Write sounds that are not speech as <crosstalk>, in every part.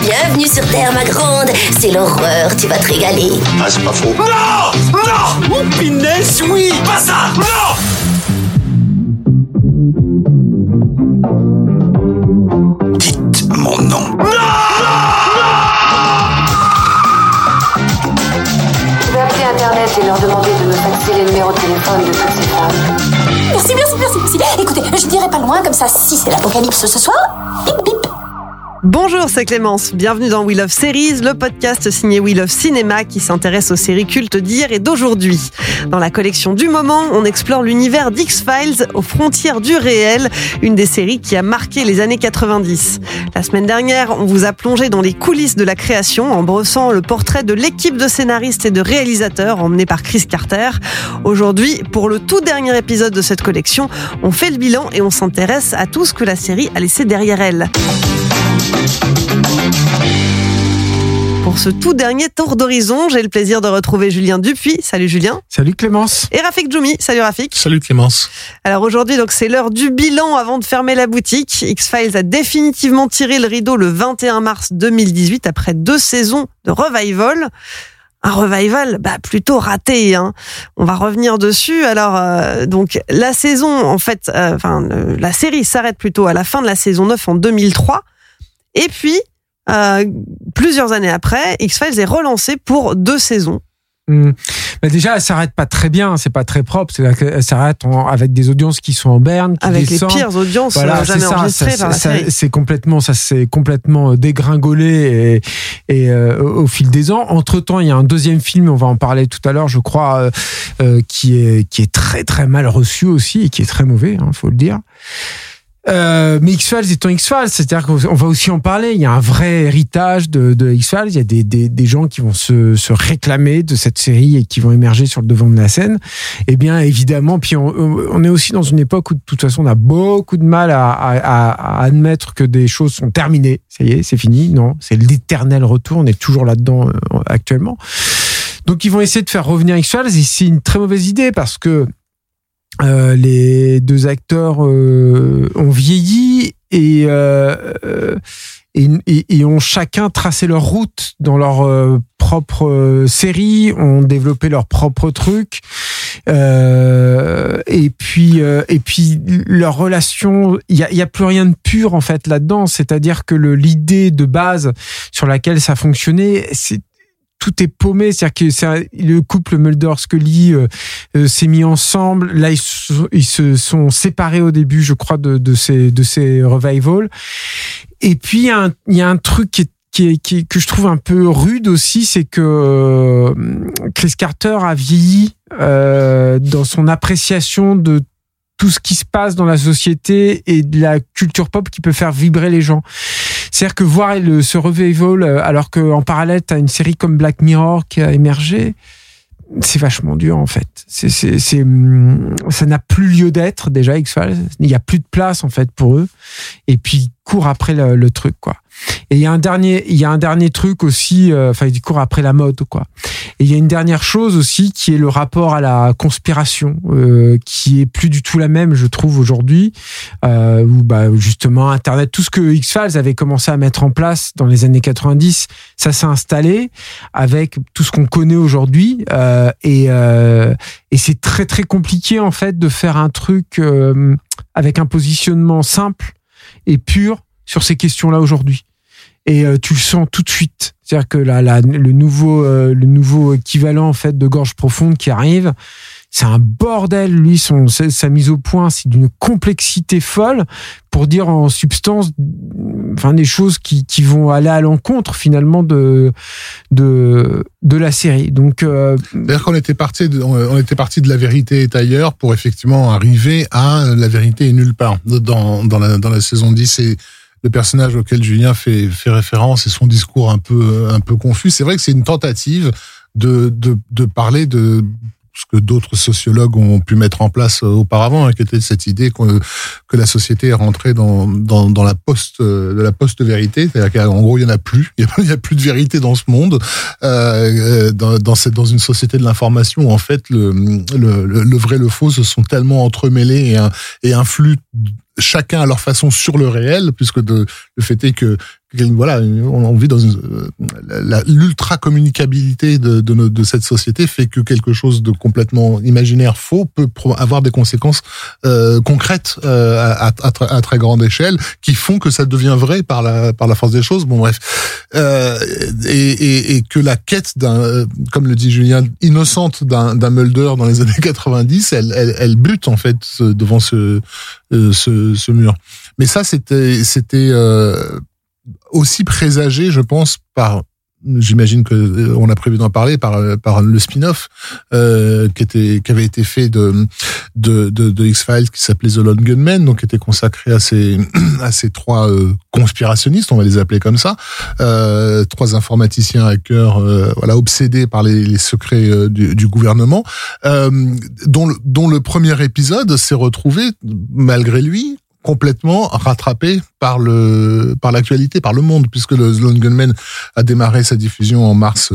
Bienvenue sur Terre, ma grande. C'est l'horreur, tu vas te régaler. Ah, c'est pas faux. Non Non Oh, punaise, oui Pas ça Non Dites mon nom. Je vais appeler Internet et leur demander de me faxer les numéros de téléphone de toutes ces femmes. Merci, merci, merci, merci. Écoutez, je dirai pas loin, comme ça, si c'est l'apocalypse ce soir, bip bip. Bonjour, c'est Clémence. Bienvenue dans We Love Series, le podcast signé We Love Cinéma qui s'intéresse aux séries cultes d'hier et d'aujourd'hui. Dans la collection du moment, on explore l'univers d'X-Files aux frontières du réel, une des séries qui a marqué les années 90. La semaine dernière, on vous a plongé dans les coulisses de la création en brossant le portrait de l'équipe de scénaristes et de réalisateurs emmenée par Chris Carter. Aujourd'hui, pour le tout dernier épisode de cette collection, on fait le bilan et on s'intéresse à tout ce que la série a laissé derrière elle. Pour ce tout dernier tour d'horizon, j'ai le plaisir de retrouver Julien Dupuis. Salut Julien. Salut Clémence. Et Rafik Djoumi. Salut Rafik. Salut Clémence. Alors aujourd'hui, donc c'est l'heure du bilan avant de fermer la boutique. X-Files a définitivement tiré le rideau le 21 mars 2018 après deux saisons de revival. Un revival, bah plutôt raté. Hein. On va revenir dessus. Alors euh, donc la saison, en fait, euh, enfin euh, la série s'arrête plutôt à la fin de la saison 9 en 2003. Et puis euh, plusieurs années après, X-Files est relancé pour deux saisons. Mmh. Bah déjà, elle s'arrête pas très bien, c'est pas très propre. C'est-à-dire qu'elle s'arrête avec des audiences qui sont en berne, qui Avec descendent. les pires audiences Voilà, euh, jamais ça, enregistrées ça, par la série. C'est complètement, ça s'est complètement dégringolé et, et euh, au fil des ans. Entre temps, il y a un deuxième film, on va en parler tout à l'heure, je crois, euh, euh, qui est qui est très très mal reçu aussi et qui est très mauvais, hein, faut le dire. Euh, mais X-Files étant X-Files, c'est-à-dire qu'on va aussi en parler. Il y a un vrai héritage de, X-Files. Il y a des, des, des gens qui vont se, se réclamer de cette série et qui vont émerger sur le devant de la scène. Eh bien, évidemment, puis on, est aussi dans une époque où de toute façon on a beaucoup de mal à, à, à- à admettre que des choses sont terminées. Ça y est, c'est fini. Non, c'est l'éternel retour. On est toujours là-dedans euh, actuellement. Donc ils vont essayer de faire revenir X-Files et c'est une très mauvaise idée parce que euh, les deux acteurs euh, ont vieilli et, euh, et, et- ont chacun tracé leur route dans leur euh, propre euh, série, ont développé leur propre truc. Et puis et puis leur relation, il y a, y a plus rien de pur en fait là-dedans. C'est-à-dire que l'idée de base sur laquelle ça fonctionnait, c'est tout est paumé, c'est-à-dire que le couple Mulder-Scully euh, euh, s'est mis ensemble. Là, ils se, sont séparés au début, je crois, de, ces de ces revivals. Et puis il y, a un- truc qui que je trouve un peu rude aussi, c'est que euh, Chris Carter a vieilli dans son appréciation de tout ce qui se passe dans la société et de la culture pop qui peut faire vibrer les gens. C'est-à-dire que voir le, ce revival, euh, alors qu'en parallèle, tu une série comme Black Mirror qui a émergé, c'est vachement dur en fait. C'est, c'est, c'est, hum, ça n'a plus lieu d'être déjà X-Files. Il n'y a plus de place en fait pour eux. Et puis ils après le truc quoi. Et il y a un dernier, il y a un dernier truc aussi. euh, Enfin, ils courent après la mode quoi. Et il y a une dernière chose aussi qui est le rapport à la conspiration, euh, qui est plus du tout la même, je trouve aujourd'hui. Euh, où bah justement Internet, tout ce que X-Files avait commencé à mettre en place dans les années 90, ça s'est installé avec tout ce qu'on connaît aujourd'hui. Euh, et et c'est très très compliqué en fait de faire un truc avec un positionnement simple et pur sur ces questions-là aujourd'hui. Et euh, tu le sens tout de suite. C'est-à-dire que la, la- le nouveau euh, le nouveau équivalent en fait de gorge profonde qui arrive, c'est un bordel. Lui, son sa mise au point, c'est d'une complexité folle pour dire en substance, enfin des choses qui, qui vont aller à l'encontre finalement de de de la série. Donc euh, C'est-à-dire qu'on était parti on était parti de la vérité est ailleurs pour effectivement arriver à la vérité est nulle part dans, dans, la, dans la saison 10. Et le personnage auquel Julien fait, fait référence et son discours un peu, un peu confus. C'est vrai que c'est une tentative de, de, de parler de ce que d'autres sociologues ont pu mettre en place auparavant, hein, qui était cette idée que, que la société est rentrée dans, dans, dans la post de la post-vérité, c'est-à-dire qu'en gros il y en a plus, <laughs> il y a, plus de vérité dans ce monde, euh, dans, dans, cette, dans une société de l'information où en fait le, le, le, vrai et le faux se sont tellement entremêlés et, et influent chacun à leur façon sur le réel, puisque de, le fait est que voilà, on vit dans l'ultra communicabilité de, de, de, cette société fait que quelque chose de complètement imaginaire, faux, peut avoir des conséquences euh, concrètes euh, à, à, à, très grande échelle, qui font que ça devient vrai par la par la force des choses. Bon bref, euh, et, et, et, que la quête d'un, comme le dit Julien, innocente d'un Mulder dans les années 90, elle, elle, elle bute en fait devant ce euh, ce, ce mur. Mais ça, c'était c'était euh, aussi présagé, je pense, par j'imagine que euh, on a prévu d'en parler par par le spin-off euh, qui était qui avait été fait de de de, de X Files qui s'appelait The Lone Gunman donc qui était consacré à ces <clears throat> à ces trois euh, conspirationnistes on va les appeler comme ça euh, trois informaticiens hackers euh, voilà obsédés par les, les secrets du, du, gouvernement dont dont le premier épisode s'est retrouvé malgré lui complètement rattrapé par le par l'actualité, par le monde, puisque le Lone Gunman a démarré sa diffusion en mars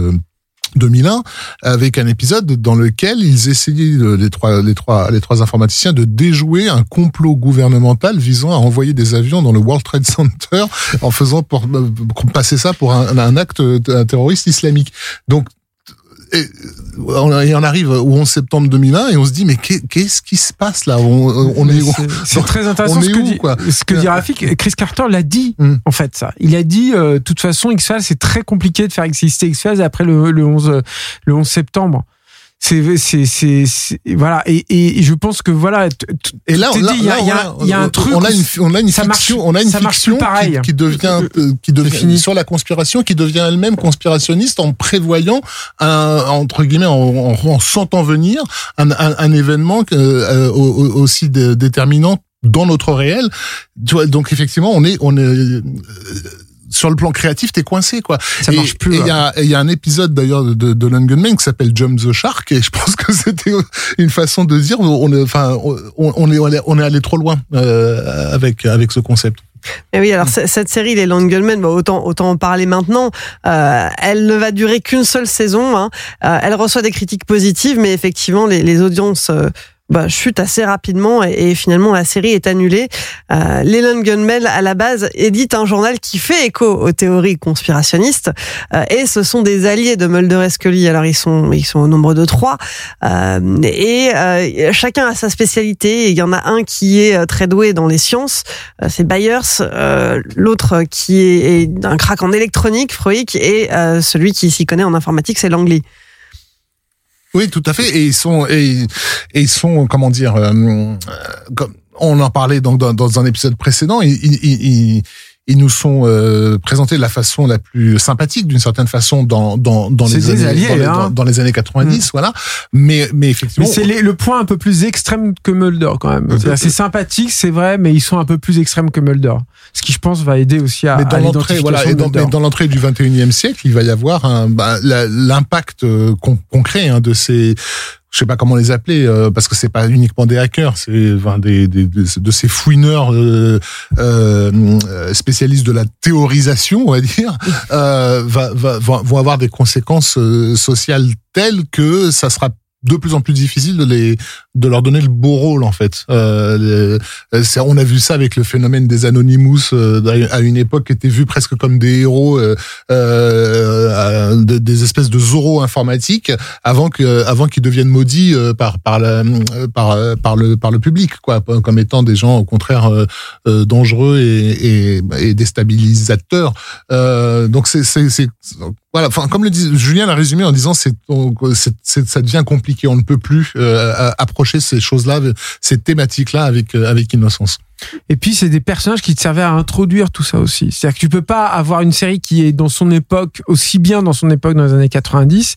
2001 euh, avec un épisode dans lequel ils essayaient les trois les trois les trois informaticiens de déjouer un complot gouvernemental visant à envoyer des avions dans le World Trade Center en faisant pour, euh, passer ça pour un, un acte terroriste islamique. Donc et on arrive au 11 septembre 2001 et on se dit mais qu'est-ce qui se passe là? On, est c'est très intéressant ce, que dit, ce que dit Rafik. Chris Carter l'a dit hmm. en fait ça. Il a dit euh, toute façon X-Files c'est très compliqué de faire exister X-Files après le, le 11 le 11 septembre c'est c'est c'est voilà. Et, et je pense que voilà et là il y a, y a un truc on a une on a une fiction on a une fiction qui, qui, devient euh, qui devient sur la conspiration qui devient elle-même conspirationniste en prévoyant un entre guillemets en, en, sentant venir un, un, un événement euh, aussi déterminant dans notre réel. Donc effectivement on est on est euh, sur le plan créatif, t'es coincé, quoi. Ça marche plus. Il y a, il y a un épisode d'ailleurs de, de Gunman qui s'appelle Jump the Shark, et je pense que <laughs> c'était une façon de dire, on est, enfin, on est, on est allé trop loin euh, avec avec ce concept. Mais oui, alors cette série, les Long Gunmen, bah, autant autant en parler maintenant. Euh, elle ne va durer qu'une seule saison. Hein. Euh, elle reçoit des critiques positives, mais effectivement, les, les audiences euh, bah, chute assez rapidement et, finalement la série est annulée. Euh, Leland Gunmel, à la base, édite un journal qui fait écho aux théories conspirationnistes euh, et ce sont des alliés de Mulder et Scully. Alors ils sont ils sont au nombre de trois euh, et euh, chacun a sa spécialité. Il y en a un qui est euh, très doué dans les sciences, euh, c'est Byers. L'autre qui est, est, un crack en électronique, Freud, et celui qui s'y connaît en informatique, c'est Langley. Oui, tout à fait. Et ils sont, et, ils sont, comment dire, euh, comme on en parlait donc dans, dans un épisode précédent, ils, ils, ils nous sont euh, présentés de la façon la plus sympathique d'une certaine façon dans dans dans les années hein. dans, les, années 90 mm. voilà. Mais mais effectivement c'est le point un peu plus extrême que Mulder quand même. C'est sympathique c'est vrai mais ils sont un peu plus extrêmes que Mulder. Ce qui je pense va aider aussi à, mais dans l'entrée voilà et dans, dans l'entrée du 21e siècle il va y avoir bah, l'impact euh, concret hein, de ces je sais pas comment les appeler euh, parce que c'est pas uniquement des hackers, c'est enfin, des, des, de ces fouineurs euh, euh, spécialistes de la théorisation, on va dire, euh, va, va, vont avoir des conséquences euh, sociales telles que ça sera de plus en plus difficile de les de leur donner le beau rôle en fait. Euh, on a vu ça avec le phénomène des Anonymous euh, à une époque qui était vu presque comme des héros, euh, euh des espèces de Zorro informatiques avant que avant qu'ils deviennent maudits euh, par par la, par le par le public quoi, comme étant des gens au contraire dangereux et, et, et déstabilisateurs. donc c'est voilà, enfin comme le dit Julien l'a résumé en disant c'est ça devient compliqué, on ne peut plus euh, approcher ces choses-là, ces thématiques-là avec euh, avec innocence. Et puis c'est des personnages qui te servaient à introduire tout ça aussi. C'est-à-dire que tu peux pas avoir une série qui est dans son époque aussi bien dans son époque dans les années 90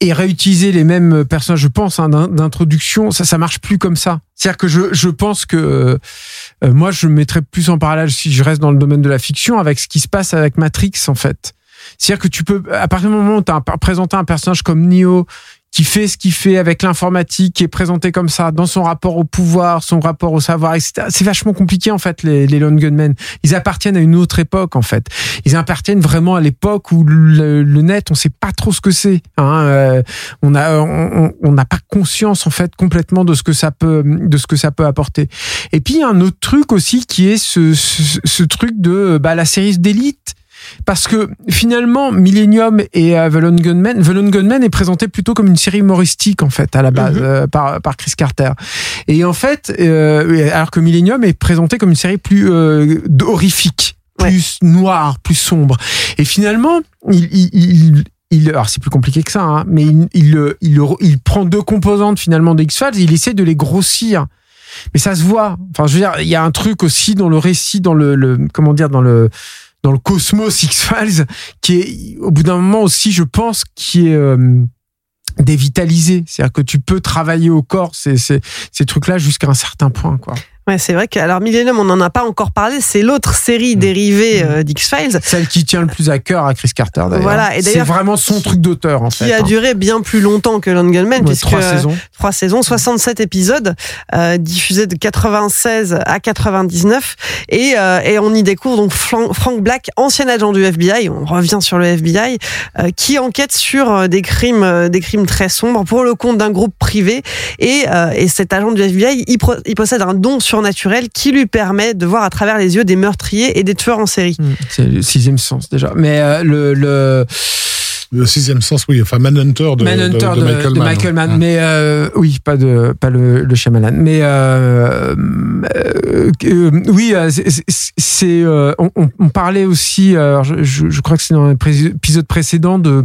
et réutiliser les mêmes personnages, je pense, hein, d'in- d'introduction, ça, ça marche plus comme ça. C'est-à-dire que je, je pense que euh, moi, je mettrais plus en parallèle si je reste dans le domaine de la fiction avec ce qui se passe avec Matrix, en fait. C'est-à-dire que tu peux, à partir du moment où tu as présenté un personnage comme Neo qui fait ce qu'il fait avec l'informatique, qui est présenté comme ça, dans son rapport au pouvoir, son rapport au savoir, etc. C'est vachement compliqué en fait les, les Lone Gunmen. Ils appartiennent à une autre époque en fait. Ils appartiennent vraiment à l'époque où le, net, on sait pas trop ce que c'est. Hein. Euh, on a, on n'a pas conscience en fait complètement de ce que ça peut, de ce que ça peut apporter. Et puis il y a un autre truc aussi qui est ce, ce, ce truc de bah, la série d'élite. Parce que finalement, Millennium et euh, The Lone Gunman, The Lone Gunman est présenté plutôt comme une série humoristique en fait à la base euh, par, par Chris Carter. Et en fait, euh, alors que Millennium est présenté comme une série plus euh, horrifique, plus noire, plus sombre. Et finalement, il, il, il il, alors c'est plus compliqué que ça, hein, mais il, il, il, il prend deux composantes finalement de X-Files, il essaie de les grossir. Mais ça se voit. Enfin, je veux dire, il y a un truc aussi dans le récit, dans le, le comment dire, dans le dans le cosmos X-Files, qui est, au bout d'un moment aussi, je pense, qui est euh, dévitalisé. C'est-à-dire que tu peux travailler au corps ces, ces, ces trucs-là jusqu'à un certain point, quoi. Ouais, c'est vrai que alors Millennium, on n'en a pas encore parlé. C'est l'autre série Mmh. dérivée euh, d'X-Files. Celle qui tient le plus à cœur à Chris Carter, d'ailleurs. Voilà, et c'est vraiment son truc d'auteur, en qui fait. a hein. duré bien plus longtemps que Lone Gunman, Ouais, puisque trois saisons. trois saisons, 67 épisodes, euh, diffusés de 96 à 99, et, euh, et on y découvre donc Frank Black, ancien agent du FBI, on revient sur le FBI, euh, qui enquête sur euh, des crimes, euh, des crimes très sombres pour le compte d'un groupe privé, et, euh, et cet agent du FBI, il, pro- il possède un don surnaturel qui lui permet de voir à travers les yeux des meurtriers et des tueurs en série. Mm, C'est le sixième sens, déjà. Mais euh, le... Le sixième sens, oui. Enfin, Manhunter de, Manhunter de, de Michael de Mann. Michael Mann. Hein. Mais euh, oui, pas de pas le, le Shyamalan. Mais euh, euh, euh, oui, euh, c'est- euh, on, on- parlait aussi. je, je, crois que c'est dans l'épisode précédent de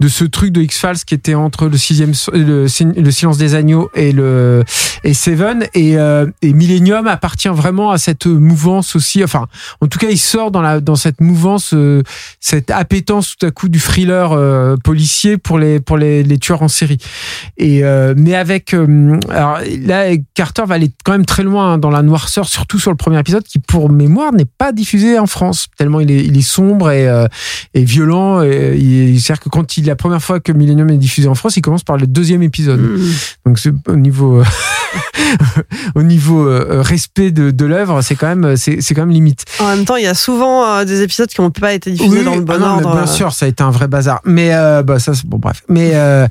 de ce truc de X Files qui était entre le sixième le, le silence des agneaux et le et Seven et, euh, et Millennium appartient vraiment à cette mouvance aussi. Enfin, en tout cas, il sort dans la dans cette mouvance, euh, cette appétence tout à coup du thriller euh, policier pour les pour les, les tueurs en série. Et euh, mais avec euh, alors là Carter va aller quand même très loin hein, dans la noirceur, surtout sur le premier épisode qui pour mémoire n'est pas diffusé en France tellement il est il est sombre et euh, et violent. Et, C'est-à-dire que quand il la première fois que Millennium est diffusé en France, il commence par le deuxième épisode. Donc c'est au niveau <laughs> au niveau respect de, de l'œuvre, c'est quand même c'est c'est quand même limite. En même temps, il y a souvent des épisodes qui n'ont pas été diffusés Oui, dans le ah bon non, mais ordre. Bien sûr, ça a été un vrai bazar. Mais euh, bah ça, bon bref. Mais euh,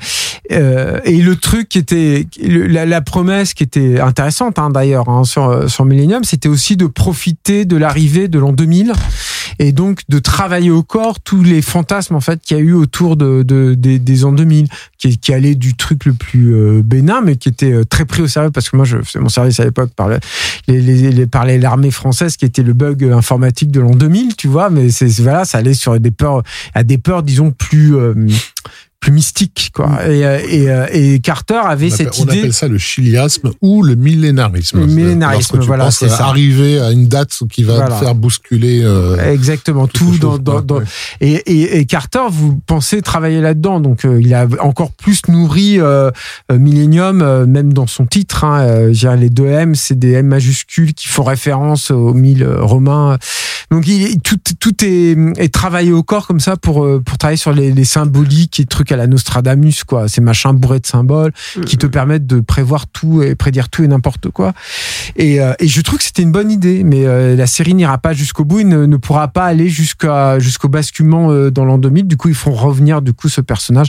euh, et le truc qui était la, promesse qui était intéressante hein, d'ailleurs hein, sur sur Millennium, c'était aussi de profiter de l'arrivée de l'an 2000 et donc de travailler au corps tous les fantasmes en fait qu'il y a eu autour de, de des, des ans 2000, qui, qui allait du truc le plus euh, bénin, mais qui était très pris au sérieux parce que moi je faisais mon service à l'époque par le- les, l'armée française qui était le bug informatique de l'an 2000, tu vois, mais c'est- voilà, ça allait sur des peurs à des peurs disons plus euh, plus mystiques quoi. Et, euh, et, euh, et Carter avait On appelle, cette on idée appelle ça le chiliasme ou le millénarisme. Le millénarisme, Lorsque tu voilà, c'est ça. arriver à une date qui va Voilà. faire bousculer. euh, Exactement, tout chose, dans, dans, quoi, dans- ouais. et, et, et Carter, vous pensez travailler là-dedans, donc euh, il a encore plus nourri euh, euh, Millennium, même dans son titre. Hein, les deux M, c'est des M majuscules qui font référence aux mille romains. Donc il, tout, tout est, est travaillé au corps comme ça pour pour travailler sur les, les symboliques et trucs à la Nostradamus, quoi. Ces machins bourrés de symboles qui te permettent de prévoir tout et prédire tout et n'importe quoi. Et, euh, et je trouve que c'était une bonne idée, mais euh, la série n'ira pas jusqu'au bout, il ne, ne pourra pas aller jusqu'à jusqu'au basculement euh, dans l'an 2000. Du coup, ils font revenir du coup ce personnage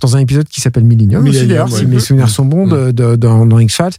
dans un épisode qui s'appelle Millennium. aussi, Millennium, d'ailleurs, si mes souvenirs sont bons, de, de- dans, dans X-Files,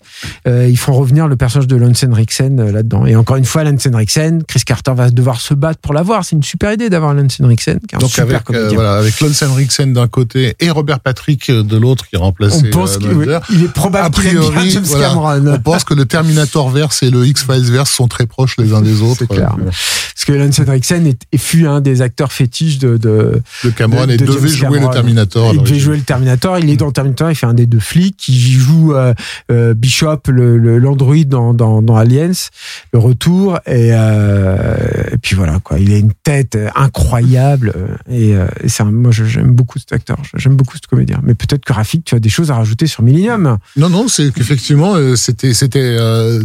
ils font revenir le personnage de Lance Henriksen euh, là-dedans. Et encore une fois, Lance Henriksen, Chris Carter va devoir se battre pour l'avoir. C'est une super idée d'avoir Lance Henriksen, qui est un Donc super avec, voilà, avec Lance Henriksen d'un côté et Robert Patrick de l'autre qui remplaçait On pense euh, qu'il il est probable A priori, James voilà, Cameron. on pense que le Terminator verse et le X-Files verse sont très proches les uns des autres. C'est clair. Euh, Parce que Lance Henriksen est, fut un des acteurs fétiches de, de, Le Cameron de- et de devait jouer Cameron. le Terminator. Il devait jouer le Terminator. Il est dans le Terminator. Il fait un des deux flics. Il joue euh, euh, Bishop, le, l'android dans, dans, dans Aliens, le retour. Et, euh, et puis voilà quoi. Il a une tête incroyable. euh, Et, euh, et moi j'aime beaucoup cet acteur. J'aime beaucoup ce comédien. Mais peut-être que Rafik, tu as des choses à rajouter sur Millennium. Non, non, c'est qu'effectivement, euh, c'était, c'était, euh,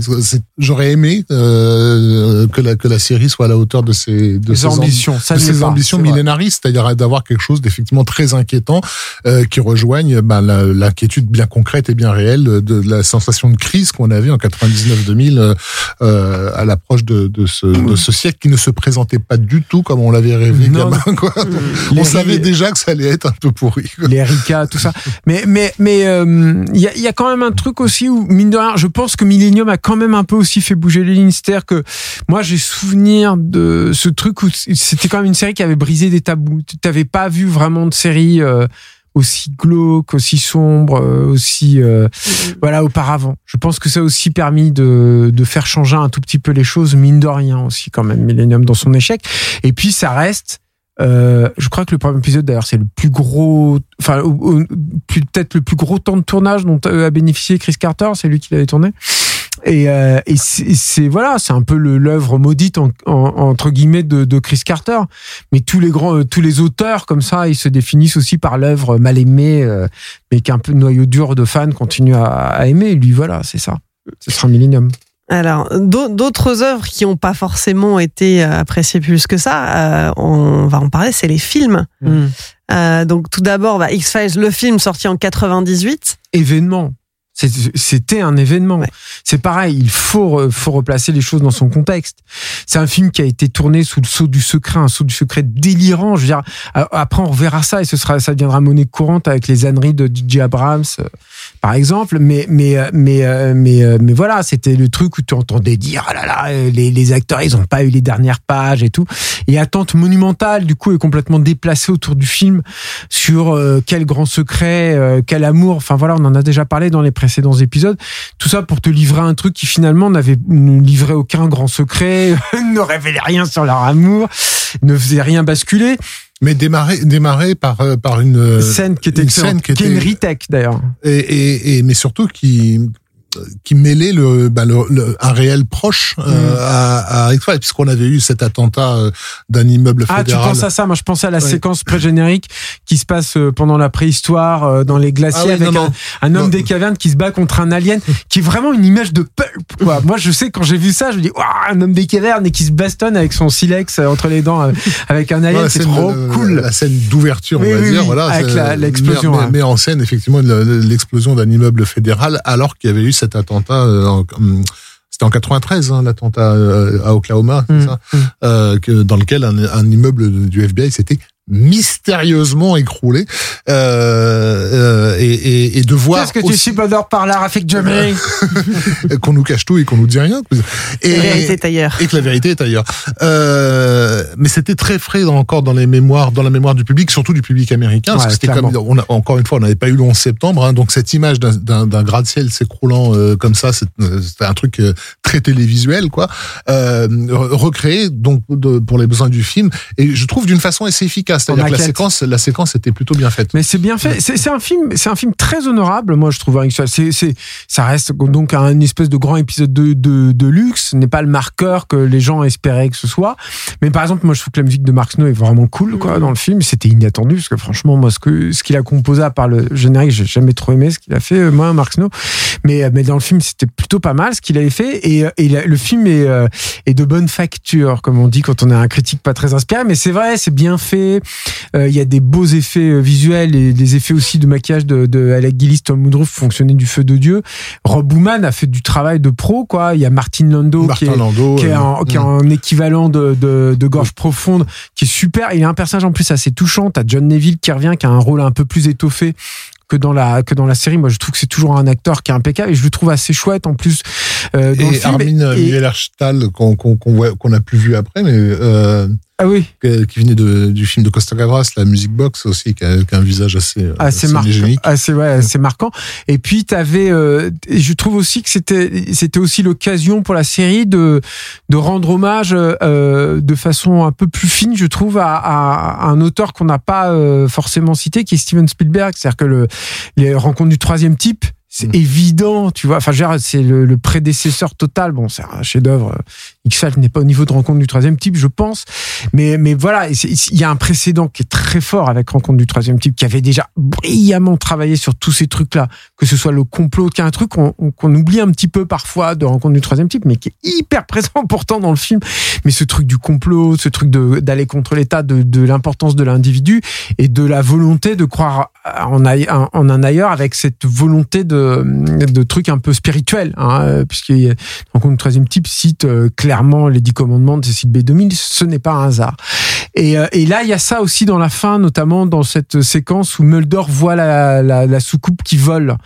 j'aurais aimé euh, que la que la série soit à la hauteur de ses de Les ses amb- ambitions, ça de ses pas, ambitions millénaristes, c'est-à-dire d'avoir quelque chose d'effectivement très inquiétant euh, qui rejoigne ben, la- l'inquiétude bien concrète et bien réelle de la sensation de crise qu'on avait en 99-2000 euh, euh, à l'approche de, de, ce, de ce siècle qui ne se présentait pas du tout comme on l'avait rêvé Non. gamin. Quoi. <laughs> On savait déjà que ça allait être un peu pourri. Quoi. les Rika, tout ça. Mais mais mais euh, il y, a, il y a quand même un truc aussi où mine de rien, je pense que Millennium a quand même un peu aussi fait bouger les lignes. C'est-à-dire que moi j'ai souvenir de ce truc où c'était quand même une série qui avait brisé des tabous. Tu t'avais pas vu vraiment de série euh, aussi glauque, aussi sombre, euh, aussi euh, voilà auparavant. Je pense que ça a aussi permis de de faire changer un tout petit peu les choses, mine de rien aussi quand même Millennium dans son échec. Et puis ça reste euh, je crois que le premier épisode, d'ailleurs, c'est le plus gros, enfin, peut-être le plus gros temps de tournage dont a bénéficié Chris Carter, c'est lui qui l'avait tourné. Et, euh, et c'est voilà, c'est un peu l'œuvre maudite en- en- entre guillemets de, Chris Carter. Mais tous les grands, tous les auteurs comme ça, ils se définissent aussi par l'œuvre mal aimée, euh, mais qu'un peu noyau dur de fans continuent à, aimer. Et lui, voilà, c'est ça. Ce sera Millennium. Alors, d'au- d'autres œuvres qui n'ont pas forcément été euh, appréciées plus que ça, euh, on va en parler, c'est les films. Euh, donc, tout d'abord, bah, X-Files, le film sorti en 98. événement. C'était un événement. Ouais. C'est pareil, il faut, faut replacer les choses dans son contexte. C'est un film qui a été tourné sous le sceau du secret, un sceau du secret délirant. Je veux dire, après on reverra ça et ce sera, ça deviendra monnaie courante avec les âneries de DJ Abrams, euh, par exemple. Mais, mais, euh, mais, euh, mais, euh, mais voilà, c'était le truc où tu entendais dire, ah là là, les, les acteurs, ils ont pas eu les dernières pages et tout. Et attente monumentale, du coup, est complètement déplacée autour du film sur euh, quel grand secret, euh, quel amour. Enfin voilà, on en a déjà parlé dans les précédents épisodes. Tout ça pour te livrer un truc qui finalement n'avait livrait aucun grand secret, <laughs> ne révélait rien sur leur amour, ne faisait rien basculer. Mais démarrer, démarrer par, euh, par une, scène qui était une excellente, scène qui qui est une était- d'ailleurs. et, et, et mais surtout qui qui mêlait le, bah, le, le- un réel proche euh, à, à X-Files, puisqu'on avait eu cet attentat euh, d'un immeuble Ah, tu fédéral. penses à ça? Moi, je pensais à la séquence pré-générique qui se passe euh, pendant la préhistoire euh, dans les glaciers Ah oui, avec non, un, non. un homme Non. des cavernes qui se bat contre un alien, qui est vraiment une image de pulp. Quoi. <laughs> Moi, je sais quand j'ai vu ça, je me dis, Ouah, un homme des cavernes et qui se bastonne avec son silex entre les dents avec un alien, c'est trop de- cool. La scène d'ouverture, Oui, on va dire, voilà, avec l'explosion, met- ouais. met en scène effectivement le- l'explosion d'un immeuble fédéral, alors qu'il y avait eu cet attentat. euh, en- c'était en 93, hein, l'attentat euh, à Oklahoma, c'est Mm, ça, euh, que, dans lequel un, un immeuble du FBI s'était mystérieusement écroulé euh, euh, et, et, et de voir Qu'est-ce que tu aussi- subodores par là, Rafik Jamie <laughs> qu'on nous cache tout et qu'on nous dit rien. Et, La vérité est ailleurs. et que la vérité est ailleurs. Euh, mais c'était très frais dans- encore dans les mémoires, dans la mémoire du public, surtout du public américain. parce que comme, on a, encore une fois, on n'avait pas eu le 11 septembre, hein, donc cette image d'un- d'un d'un gratte-ciel s'écroulant euh, comme ça, c'est- euh, c'était un truc euh, très télévisuel, quoi. Euh, re- recréé donc de- pour les besoins du film, et je trouve d'une façon assez efficace. C'est-à-dire que la séquence, la séquence était plutôt bien faite. Mais c'est bien fait. C'est c'est un film, c'est un film très honorable, moi je trouve. C'est, c'est, ça reste donc un espèce de grand épisode de, de, de luxe. Ce n'est pas le marqueur que les gens espéraient que ce soit. Mais par exemple, moi je trouve que la musique de Mark Snow est vraiment cool, quoi, dans le film. C'était inattendu parce que franchement, moi ce que ce qu'il a composé à part le générique, j'ai jamais trop aimé ce qu'il a fait, euh, moi, Mark Snow. Mais mais dans le film, c'était plutôt pas mal ce qu'il avait fait. Et, euh, et le film est euh, est de bonne facture, comme on dit quand on est un critique pas très inspiré. Mais c'est vrai, c'est bien fait. Euh, Il y a des beaux effets euh, visuels et des effets aussi de maquillage de, de Alec Gillis, Tom Woodruff fonctionnaient du feu de Dieu. Rob Bowman a fait du travail de pro, quoi. Il y a Martin Lando qui est, Landau, qui est, en, qui est mm. en équivalent de, de, de Gorge Profonde, qui est super. Il a un personnage en plus assez touchant. T'as John Neville qui revient, qui a un rôle un peu plus étoffé que dans la que dans la série. Moi, je trouve que c'est toujours un acteur qui est impeccable et je le trouve assez chouette en plus euh, dans le et film. Armin Mueller-Stahl qu'on qu'on qu'on a plus vu après, mais euh, ah oui, qui venait de, du film de Costa Gavras, la Music Box aussi, qui a, qui a un visage assez, euh, assez assez marquant, assez ouais, assez marquant. Et puis t'avais, euh, je trouve aussi que c'était c'était aussi l'occasion pour la série de de rendre hommage euh, de façon un peu plus fine, je trouve, à, à- à un auteur qu'on n'a pas euh, forcément cité, qui est Steven Spielberg. C'est-à-dire que le les rencontres du troisième type. C'est Mm. évident, tu vois. Enfin, c'est le, le prédécesseur total. Bon, c'est un chef-d'œuvre X-Files n'est pas au niveau de Rencontre du troisième type, je pense. Mais, mais voilà, il y a un précédent qui est très fort avec Rencontre du troisième type, qui avait déjà brillamment travaillé sur tous ces trucs-là, que ce soit le complot, qui est un truc qu'on oublie un petit peu parfois de Rencontre du troisième type, mais qui est hyper présent <laughs> pourtant dans le film. Mais ce truc du complot, ce truc d'aller contre l'État, de, l'importance de l'individu et de la volonté de croire en, en un ailleurs avec cette volonté de, de trucs un peu spirituels, hein, puisque Rencontre du troisième type cite euh, clairement les dix commandements de Cécile B2000, ce n'est pas un hasard. Et, euh, et là, il y a ça aussi dans la fin, notamment dans cette séquence où Mulder voit la, la, la soucoupe qui vole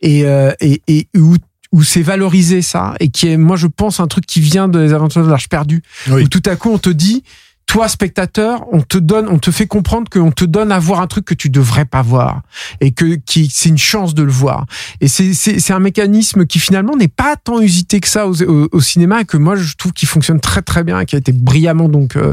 et, euh, et, et où où c'est valorisé ça et qui est moi je pense un truc qui vient des aventures de l'Arche perdue où tout à coup on te dit toi spectateur, on te donne, on te fait comprendre qu'on te donne à voir un truc que tu devrais pas voir et que qui c'est une chance de le voir. Et c'est c'est un mécanisme qui finalement n'est pas tant usité que ça au, au, cinéma et que moi je trouve qu'il fonctionne très très bien et qui a été brillamment donc euh,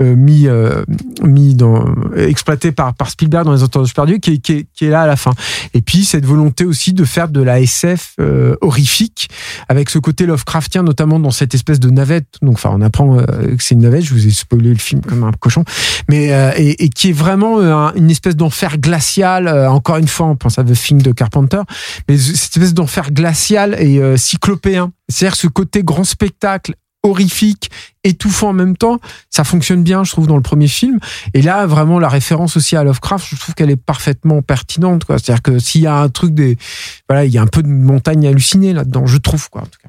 euh mis euh, mis dans exploité par par Spielberg dans les Entendances perdues qui qui qui est là à la fin. Et puis cette volonté aussi de faire de la SF euh, horrifique avec ce côté Lovecraftien notamment dans cette espèce de navette. Donc enfin on apprend que c'est une navette. Je vous ai spoilé film comme un cochon, mais euh, et, qui est vraiment euh, une espèce d'enfer glacial. Euh, encore une fois, on pense à The Thing de Carpenter, mais cette espèce d'enfer glacial et cyclopéen. C'est-à-dire ce côté grand spectacle horrifique, étouffant en même temps, ça fonctionne bien, je trouve, dans le premier film. Et là, vraiment, la référence aussi à Lovecraft, je trouve qu'elle est parfaitement pertinente. C'est-à-dire que s'il y a un truc des, voilà, il y a un peu de montagne hallucinée là-dedans, je trouve, quoi. En tout cas.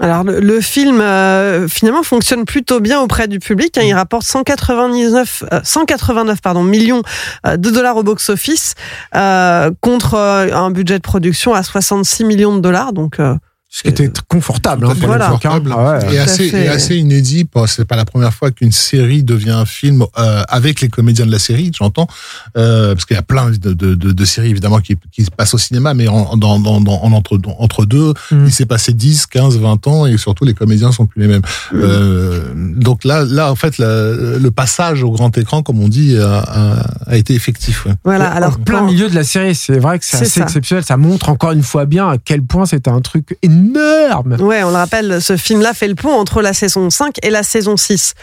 Alors le, film euh, finalement fonctionne plutôt bien auprès du public. Hein. il rapporte 199, 189 euh, pardon, millions euh, de dollars au box-office contre un budget de production à 66 millions de dollars. Donc ce qui était confortable. Hein, voilà. confortable. Ah et, assez, et assez inédit. C'est pas la première fois qu'une série devient un film euh, avec les comédiens de la série, j'entends. Euh, parce qu'il y a plein de, de, de, de, séries, évidemment, qui, qui se passent au cinéma, mais en, dans, dans, dans, en entre, entre deux, mm. il s'est passé 10, 15, 20 ans, et surtout, les comédiens sont plus les mêmes. Mm. Euh, donc là, là, en fait, le passage au grand écran, comme on dit, a, a, été effectif. Ouais. Voilà. Alors, en plein milieu de la série, c'est vrai que c'est assez exceptionnel. Ça montre encore une fois bien à quel point c'était un truc énorme énorme. Ouais, on le rappelle, ce film-là fait le pont entre la saison 5 et la saison 6.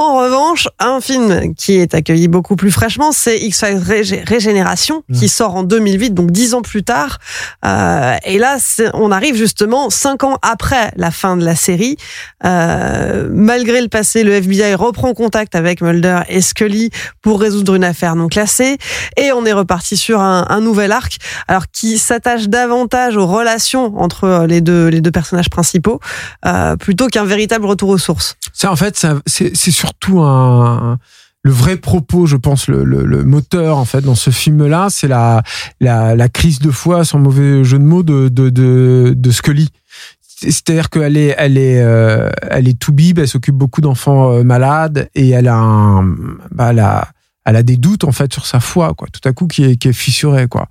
En revanche, un film qui est accueilli beaucoup plus fraîchement, c'est X-Files Régénération, qui sort en 2008, donc dix ans plus tard. Euh, et là, on arrive justement cinq ans après la fin de la série. Euh, malgré le passé, le FBI reprend contact avec Mulder et Scully pour résoudre une affaire non classée. Et on est reparti sur un, un nouvel arc, alors qui s'attache davantage aux relations entre les deux, les deux personnages principaux, euh, plutôt qu'un véritable retour aux sources. Ça, en fait, c'est sur surtout un, le vrai propos, je pense, le, le, le, moteur en fait dans ce film-là, c'est la, la, la crise de foi, sans mauvais jeu de mots, de de de, de Scully. C'est-à-dire qu'elle est, elle est, euh, elle est tout bib, elle s'occupe beaucoup d'enfants euh, malades et elle a un, bah, elle a, elle a des doutes en fait sur sa foi, quoi. Tout à coup, qui est, qui est fissurée, quoi.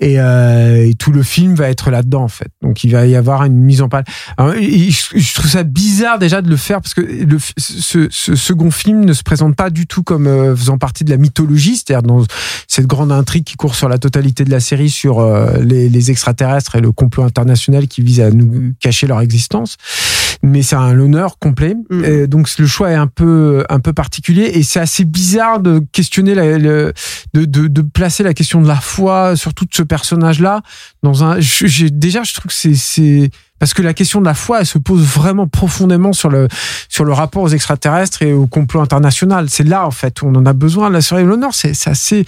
Et, euh, et, tout le film va être là-dedans en fait. Donc il va y avoir une mise en page. je, trouve ça bizarre déjà de le faire parce que le, ce, ce, second film ne se présente pas du tout comme euh, faisant partie de la mythologie, c'est-à-dire dans cette grande intrigue qui court sur la totalité de la série sur euh, les, les, extraterrestres et le complot international qui vise à nous cacher leur existence. Mais c'est un honneur complet. Mm. Et donc le choix est un peu un peu particulier et c'est assez bizarre de questionner la, de, de, de placer la question de la foi sur toute ce personnage-là dans un. J'ai déjà, je trouve que c'est parce que la question de la foi, elle se pose vraiment profondément sur le sur le rapport aux extraterrestres et au complot international. C'est là en fait où on en a besoin. La série de l'honneur, c'est assez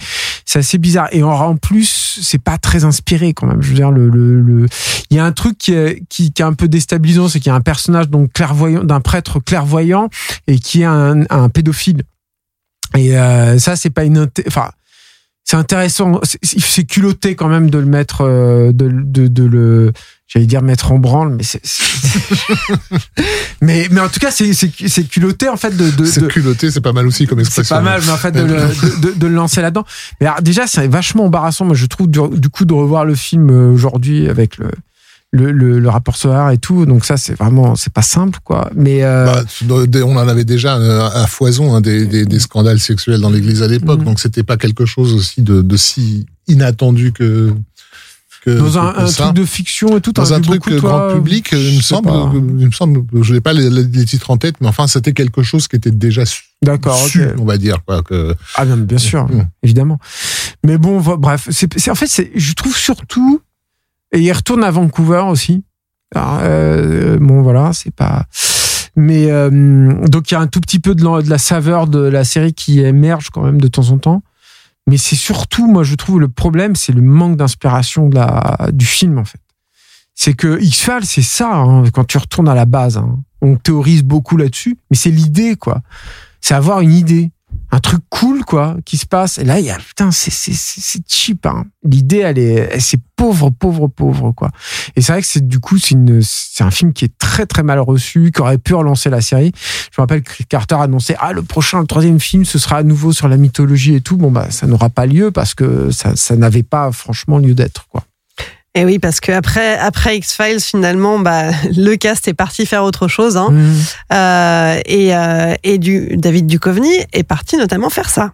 assez bizarre et en, plus c'est pas très inspiré quand même. Je veux dire le le, il y a un truc qui est qui, qui est un peu déstabilisant, c'est qu'il y a un personnage donc clairvoyant d'un prêtre clairvoyant et qui est un, un pédophile. Et euh, ça c'est pas une enfin c'est intéressant. C'est culotté quand même de le mettre, euh, de, de, de le, j'allais dire mettre en branle, mais c'est, <laughs> mais mais en tout cas c'est c'est culotté en fait de. de c'est culotté, c'est pas mal aussi comme expression. C'est pas mal, mais en fait de le, de, de le lancer là-dedans. Mais alors, déjà c'est vachement embarrassant. Moi je trouve du, du coup de revoir le film euh, aujourd'hui avec le le, le, le, rapport Solar et tout. Donc ça, c'est vraiment, c'est pas simple, quoi. Mais euh... bah, on en avait déjà à foison hein, des, des, des, scandales sexuels dans l'Église à l'époque, mm. donc c'était pas quelque chose aussi de, de si inattendu que que Dans un, que un ça. truc de fiction et tout. dans un truc beaucoup, euh, toi grand public, Je il me semble, pas. il me semble, je n'ai pas les, les titres en tête, mais enfin, c'était quelque chose qui était déjà su, D'accord, su, on va dire, quoi, que, Ah non, bien sûr, Mm. évidemment. Mais bon, bref, c'est c'est- en fait, c'est- je trouve surtout, et il retourne à Vancouver aussi. Alors, euh, bon, voilà, c'est pas. Mais euh, donc il y a un tout petit peu de la, de la saveur de la série qui émerge quand même de temps en temps. Mais c'est surtout, moi, je trouve le problème, c'est le manque d'inspiration de la du film en fait. C'est que X-Files, c'est ça. hein, quand tu retournes à la base, hein. on théorise beaucoup là-dessus, mais c'est l'idée quoi. C'est avoir une idée un truc cool quoi qui se passe. Et là il y a putain c'est c'est c'est cheap hein. l'idée elle est c'est pauvre pauvre pauvre quoi. Et c'est vrai que c'est du coup c'est une c'est un film qui est très très mal reçu qui aurait pu relancer la série. Je me rappelle que Carter annonçait ah le prochain le troisième film ce sera à nouveau sur la mythologie et tout. Bon bah ça n'aura pas lieu parce que ça ça n'avait pas franchement lieu d'être quoi Et oui, parce que après, après X-Files, finalement, bah, <laughs> le cast est parti faire autre chose. Hein. Mmh. Euh, et euh, et du, David Duchovny est parti notamment faire ça.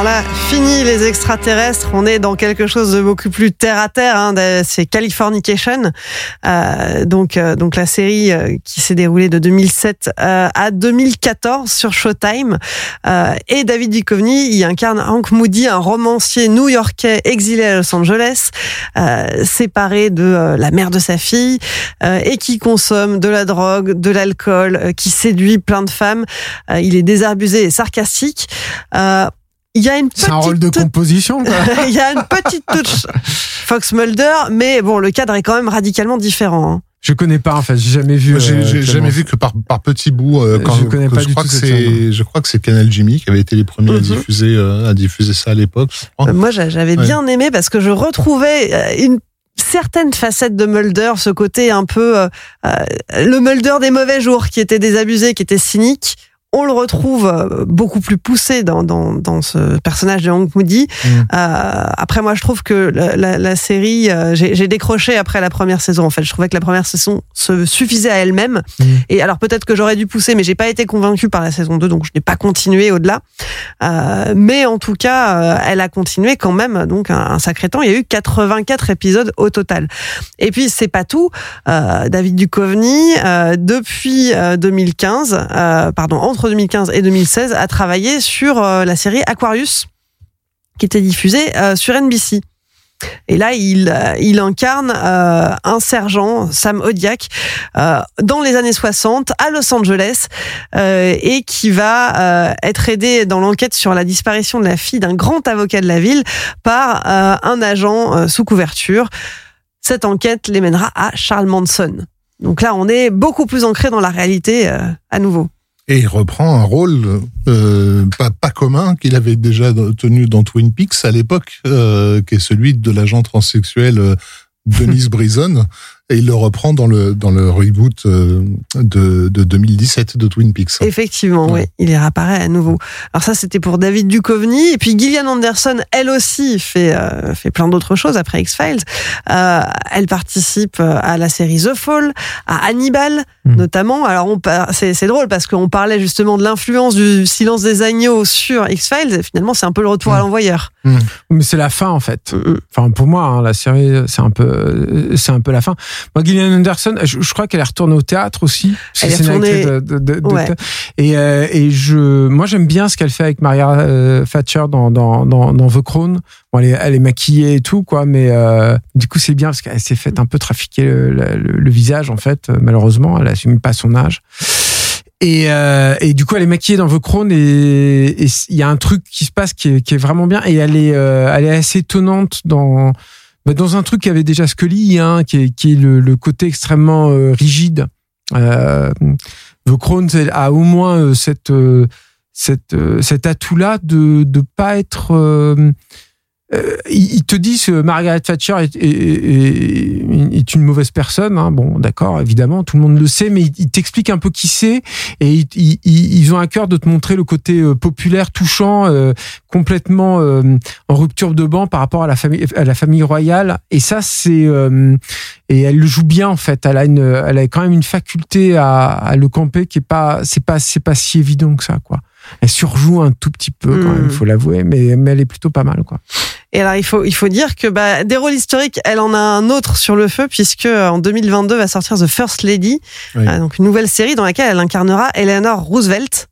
Alors là, fini les extraterrestres, on est dans quelque chose de beaucoup plus terre à terre. Hein, c'est Californication, euh, donc euh, donc la série euh, qui s'est déroulée de 2007 euh, à 2014 sur Showtime. Et David Duchovny y incarne Hank Moody, un romancier new-yorkais exilé à Los Angeles, séparé de la mère de sa fille et qui consomme de la drogue, de l'alcool, qui séduit plein de femmes. Il est désabusé et sarcastique. Il y a une petite c'est un rôle de composition quoi. <laughs> il y a une petite touche <laughs> Fox Mulder, mais bon, le cadre est quand même radicalement différent. hein. je connais pas en fait j'ai jamais vu j'ai euh, jamais vu que par, par petits bouts. euh, quand, Je connais pas je du crois tout que c'est, je crois que c'est Canal Jimmy qui avait été les premiers à Mhm. diffuser, euh, à diffuser ça à l'époque. Euh, Moi, j'a- j'avais Ouais. bien aimé parce que je retrouvais une certaine facette de Mulder, ce côté un peu euh, euh, le Mulder des mauvais jours, qui était désabusé, qui était cynique. On le retrouve euh, beaucoup plus poussé dans, dans, dans ce personnage de Hank Moody. Mm. Euh, après, moi, je trouve que la, la, la série, euh, j'ai j'ai décroché après la première saison. En fait, je trouvais que la première saison se suffisait à elle-même. Mm. Et alors, peut-être que j'aurais dû pousser, mais j'ai pas été convaincu par la saison 2, donc je n'ai pas continué au-delà. Euh, mais en tout cas, euh, elle a continué quand même donc un, un sacré temps. Il y a eu 84 épisodes au total. Et puis c'est pas tout. Euh, David Duchovny, euh, depuis euh, 2015, euh, pardon, entre 2015 et 2016, a travaillé sur euh, la série Aquarius, qui était diffusée euh, sur NBC. Et là, il, euh, incarne un sergent, Sam Odiak, dans les années 60 à Los Angeles, et qui va être aidé dans l'enquête sur la disparition de la fille d'un grand avocat de la ville par un agent sous couverture. Cette enquête les mènera à Charles Manson. Donc là, on est beaucoup plus ancré dans la réalité à nouveau. Et il reprend un rôle euh, pas, pas commun qu'il avait déjà tenu dans Twin Peaks à l'époque, euh, qui est celui de l'agent transsexuel euh, Denise <laughs> Brison. Et il le reprend dans le, dans le reboot euh, de, de 2017 de Twin Peaks. Effectivement, Ouais. oui, il y réapparaît à nouveau. Alors ça, c'était pour David Duchovny. Et puis Gillian Anderson, elle aussi, fait, euh, fait plein d'autres choses après X-Files. Euh, elle participe à la série The Fall, à Hannibal, Mm. notamment. Alors on c'est c'est drôle parce qu'on parlait justement de l'influence du silence des agneaux sur X-Files. Et finalement, c'est un peu le retour à Mm. l'envoyeur. mais c'est la fin en fait. Enfin, pour moi, hein, la série, c'est un peu, c'est un peu la fin. Moi, Gillian Anderson, je, je crois qu'elle est retournée au théâtre aussi. parce Elle est retournée- actrice de- de- de- de Ouais. thé- et euh, et je, moi, j'aime bien ce qu'elle fait avec Maria euh, Thatcher dans dans dans, dans The Crown. Bon, elle est, elle est maquillée et tout, quoi, mais euh, du coup, c'est bien parce qu'elle s'est faite un peu trafiquer le, le- le visage, en fait. euh, Malheureusement, elle assume pas son âge. Et, euh, et du coup, elle est maquillée dans The Crown et et il y a un truc qui se passe qui est, qui est vraiment bien et elle est, euh, elle est assez étonnante dans, bah, dans un truc qui avait déjà Scully, hein, qui est, qui est le, le côté extrêmement euh, rigide. Euh, The Crown a au moins euh, cette, euh, cette, euh, cet atout-là de ne pas être. Euh, ils te disent que Margaret Thatcher est, est- est- est une mauvaise personne. hein. Bon, d'accord, évidemment, tout le monde le sait, mais ils t'expliquent un peu qui c'est et ils, ils- ils- ont à cœur de te montrer le côté euh, populaire, touchant, euh, complètement euh, en rupture de banc par rapport à la famille, à la famille royale. Et ça, c'est euh, et elle le joue bien en fait. Elle a une, elle a quand même une faculté à, à le camper qui est pas, c'est pas, c'est pas si évident que ça, quoi. Elle surjoue un tout petit peu quand même, faut l'avouer, mais, mais elle est plutôt pas mal, quoi. Et alors, il faut, il faut dire que bah, des rôles historiques, elle en a un autre sur le feu, puisque euh, en 2022 va sortir The First Lady, Oui. euh, donc une nouvelle série dans laquelle elle incarnera Eleanor Roosevelt.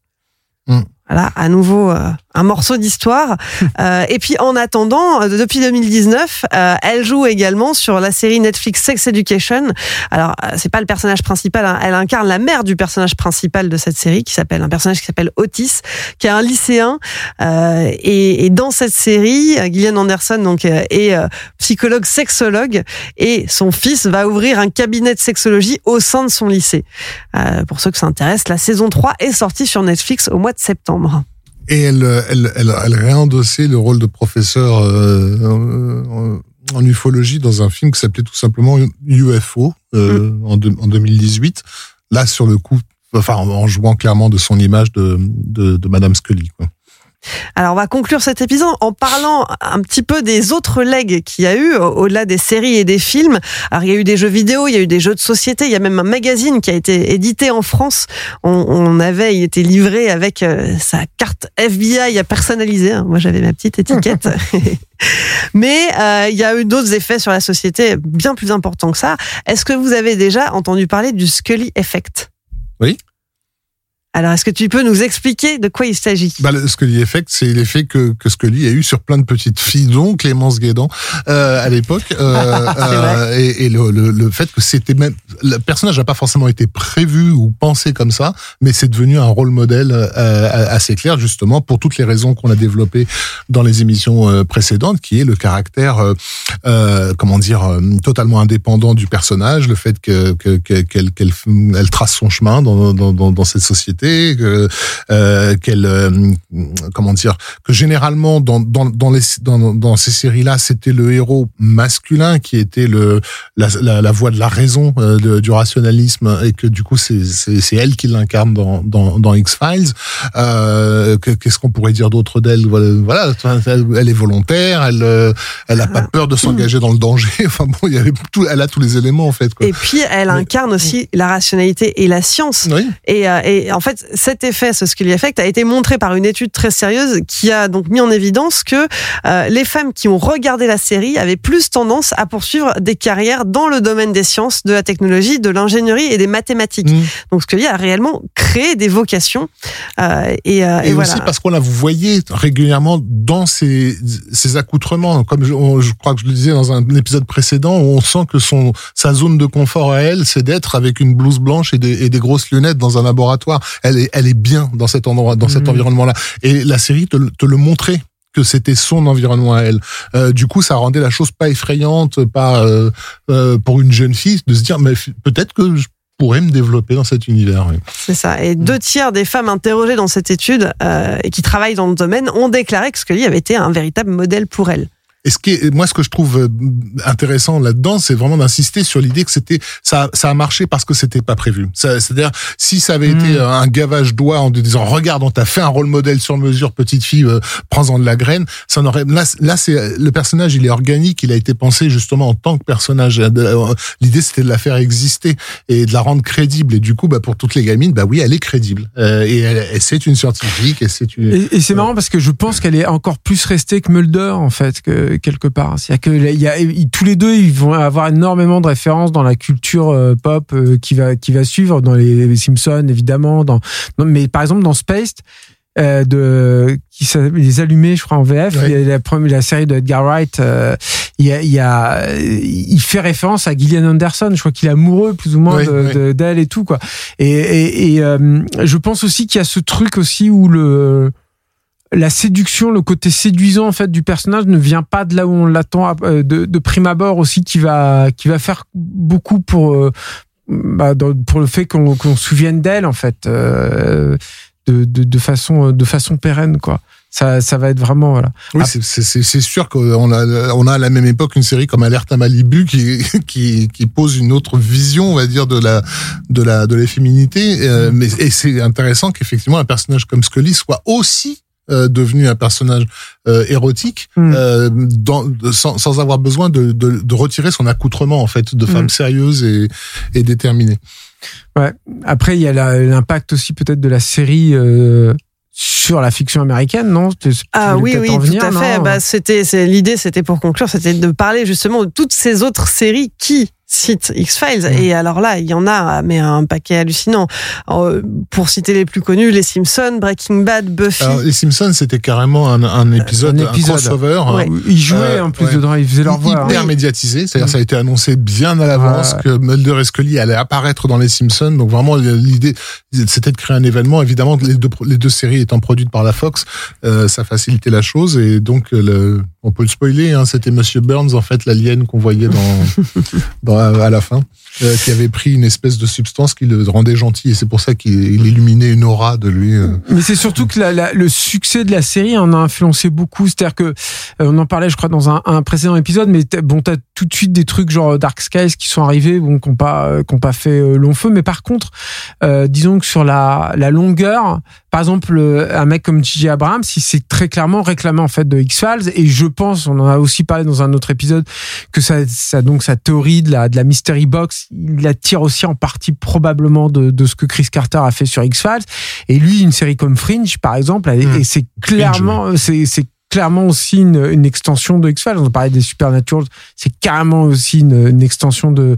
Mm. Voilà, à nouveau euh, un morceau d'histoire. <laughs> Euh, et puis en attendant, euh, depuis 2019, euh, elle joue également sur la série Netflix Sex Education. Alors euh, c'est pas le personnage principal, hein, elle incarne la mère du personnage principal de cette série, qui s'appelle un personnage qui s'appelle Otis, qui est un lycéen. Euh, et, et dans cette série, euh, Gillian Anderson donc est psychologue sexologue et son fils va ouvrir un cabinet de sexologie au sein de son lycée. Euh, pour ceux que ça intéresse, la saison 3 est sortie sur Netflix au mois de septembre. Et elle, elle, elle, elle réendossait le rôle de professeur euh, en, en ufologie dans un film qui s'appelait tout simplement UFO euh, en, deux- en 2018. Là, sur le coup, enfin, en, en jouant clairement de son image de, de, de Madame Scully. Quoi. Alors on va conclure cet épisode en parlant un petit peu des autres legs qu'il y a eu au- au-delà des séries et des films. Alors il y a eu des jeux vidéo, il y a eu des jeux de société, il y a même un magazine qui a été édité en France. On, on avait, il était livré avec euh, sa carte FBI personnalisée. hein. Moi j'avais ma petite étiquette. <laughs> Mais euh, il y a eu d'autres effets sur la société bien plus importants que ça. Est-ce que vous avez déjà entendu parler du Scully Effect? Oui. Alors, est-ce que tu peux nous expliquer de quoi il s'agit? Bah, le Scully Effect, c'est l'effet que, que Scully a eu sur plein de petites filles, dont Clémence Guédan, euh, à l'époque. Euh, <laughs> euh, et et le, le, le fait que c'était même... Le personnage n'a pas forcément été prévu ou pensé comme ça, mais c'est devenu un rôle modèle euh, assez clair, justement, pour toutes les raisons qu'on a développées dans les émissions euh, précédentes, qui est le caractère, euh, comment dire, totalement indépendant du personnage, le fait que que- que- qu'elle qu'elle elle trace son chemin dans, dans, dans, dans cette société, que, euh, qu'elle, euh, comment dire, que généralement dans dans dans les dans, dans ces séries-là, c'était le héros masculin qui était le la, la, la voix de la raison, euh, de- du rationalisme, et que du coup c'est c'est c'est elle qui l'incarne dans dans, dans X Files. Euh, que- Qu'est-ce qu'on pourrait dire d'autre d'elle? Voilà, elle, est volontaire, elle euh, elle a pas peur de s'engager dans le danger. <laughs> Enfin bon, il y avait tout, elle a tous les éléments en fait. Quoi. Et puis, elle incarne aussi la rationalité et la science. Oui. Et, euh, et en fait, cet effet, ce Scully Effect, a été montré par une étude très sérieuse qui a donc mis en évidence que euh, les femmes qui ont regardé la série avaient plus tendance à poursuivre des carrières dans le domaine des sciences, de la technologie, de l'ingénierie et des mathématiques. Mm. Donc Scully a réellement créé des vocations. Euh, et, euh, et Et, voilà. aussi parce qu'on la voyait régulièrement dans ses, ses accoutrements. Comme je, on- je crois que je le disais dans un épisode précédent, où on sent que son sa zone de confort à elle, c'est d'être avec une blouse blanche et des, et des grosses lunettes dans un laboratoire. Elle est, elle est bien dans cet endroit, dans cet Mhm. environnement-là. Et la série te, le- te le montrait que c'était son environnement à elle. Euh, du coup, ça rendait la chose pas effrayante, pas euh, euh, pour une jeune fille de se dire mais peut-être que je pourrais me développer dans cet univers. oui. C'est ça. Et deux tiers des femmes interrogées dans cette étude euh, et qui travaillent dans le domaine ont déclaré que Scully avait été un véritable modèle pour elles. Et ce qui est, moi, ce que je trouve euh, intéressant là-dedans, c'est vraiment d'insister sur l'idée que c'était, ça, ça a marché parce que c'était pas prévu. C'est-à-dire, si ça avait été un gavage doigt en disant, regarde, on t'a fait un rôle modèle sur mesure, petite fille, euh, prends-en de la graine, ça n'aurait, là, là, c'est, le personnage, il est organique, il a été pensé justement en tant que personnage. Euh, L'idée, c'était de la faire exister et de la rendre crédible. Et du coup, bah, pour toutes les gamines, bah oui, elle est crédible. Euh, et, elle- et c'est une scientifique, et c'est une, Et, et c'est marrant parce que je pense qu'elle est encore plus restée que Mulder en fait que quelque part. C'est-à-dire que il y a, tous les deux ils vont avoir énormément de références dans la culture euh, pop euh, qui va qui va suivre dans les Simpsons évidemment. Dans, dans- mais par exemple dans Spaced euh, de qui les allumés je crois en VF Ouais. il y a la, première- la série de Edgar Wright euh, il y a, il y a il fait référence à Gillian Anderson je crois qu'il est amoureux plus ou moins Ouais, de- ouais. de- d'elle et tout quoi et, et, et, je pense aussi qu'il y a ce truc aussi où le la séduction, le côté séduisant en fait du personnage ne vient pas de là où on l'attend euh, de, de prime abord aussi qui va qui va faire beaucoup pour euh, bah, pour le fait qu'on qu'on se souvienne d'elle en fait euh, de, de, de façon de façon pérenne quoi. Ça, ça va être vraiment voilà. Oui, c'est- sûr qu'on a, on a à la même époque une série comme Alerte à Malibu qui, <laughs> qui, qui pose une autre vision, on va dire, de la, de la, de la féminité. Euh, mais, et c'est intéressant qu'effectivement un personnage comme Scully soit aussi euh, devenu un personnage euh, érotique Mm. euh, dans, sans, sans avoir besoin de, de, de retirer son accoutrement en fait de femme Mm. sérieuse et, et déterminée. Après, il y a l'impact aussi peut-être de la série euh, sur la fiction américaine, non? Tu- tu Ah oui, oui, tout venir, à fait. Bah, c'était, l'idée, c'était pour conclure, c'était de parler justement de toutes ces autres séries qui citent X-Files. Mm. Et alors là, il y en a, mais un paquet hallucinant. Alors, euh, pour citer les plus connus, Les Simpsons, Breaking Bad, Buffy. Alors, les Simpsons, c'était carrément un, un épisode, un un, épisode. crossover. hein, Ouais. Ils jouaient Euh, en plus ouais. dedans, ils faisaient leur voix. hyper hein. médiatisé, c'est-à-dire Mm. ça a été annoncé bien à l'avance Ouais. que Mulder et Scully allaient apparaître dans les Simpsons. Donc vraiment l'idée c'était de créer un événement. Évidemment les deux les deux séries étant produites par la Fox, euh, ça facilitait la chose et donc euh, le, on peut le spoiler. Hein, c'était Monsieur Burns en fait l'alien qu'on voyait dans, <laughs> dans à la fin, euh, qui avait pris une espèce de substance qui le rendait gentil et c'est pour ça qu'il il illuminait une aura de lui. euh. Mais c'est surtout que le succès de la série en a influencé beaucoup. C'est-à-dire que euh, on en parlait, je crois, dans un, précédent épisode, mais bon, t'as tout de suite des trucs genre Dark Skies qui sont arrivés, qui n'ont pas, fait long feu. Mais par contre, disons que sur la longueur, par exemple, euh, un mec comme J.J. Abrams, il s'est très clairement réclamé en fait de X-Files, et je pense, on en a aussi parlé dans un autre épisode, que ça, ça donc sa théorie de la, de la mystery box, il la tire aussi en partie probablement de, de ce que Chris Carter a fait sur X-Files. Et lui, une série comme Fringe, par exemple, et, Mm. et c'est clairement, c'est, c'est clairement aussi une, une extension de X-Files. On parlait des Supernatural, c'est carrément aussi une, une extension de,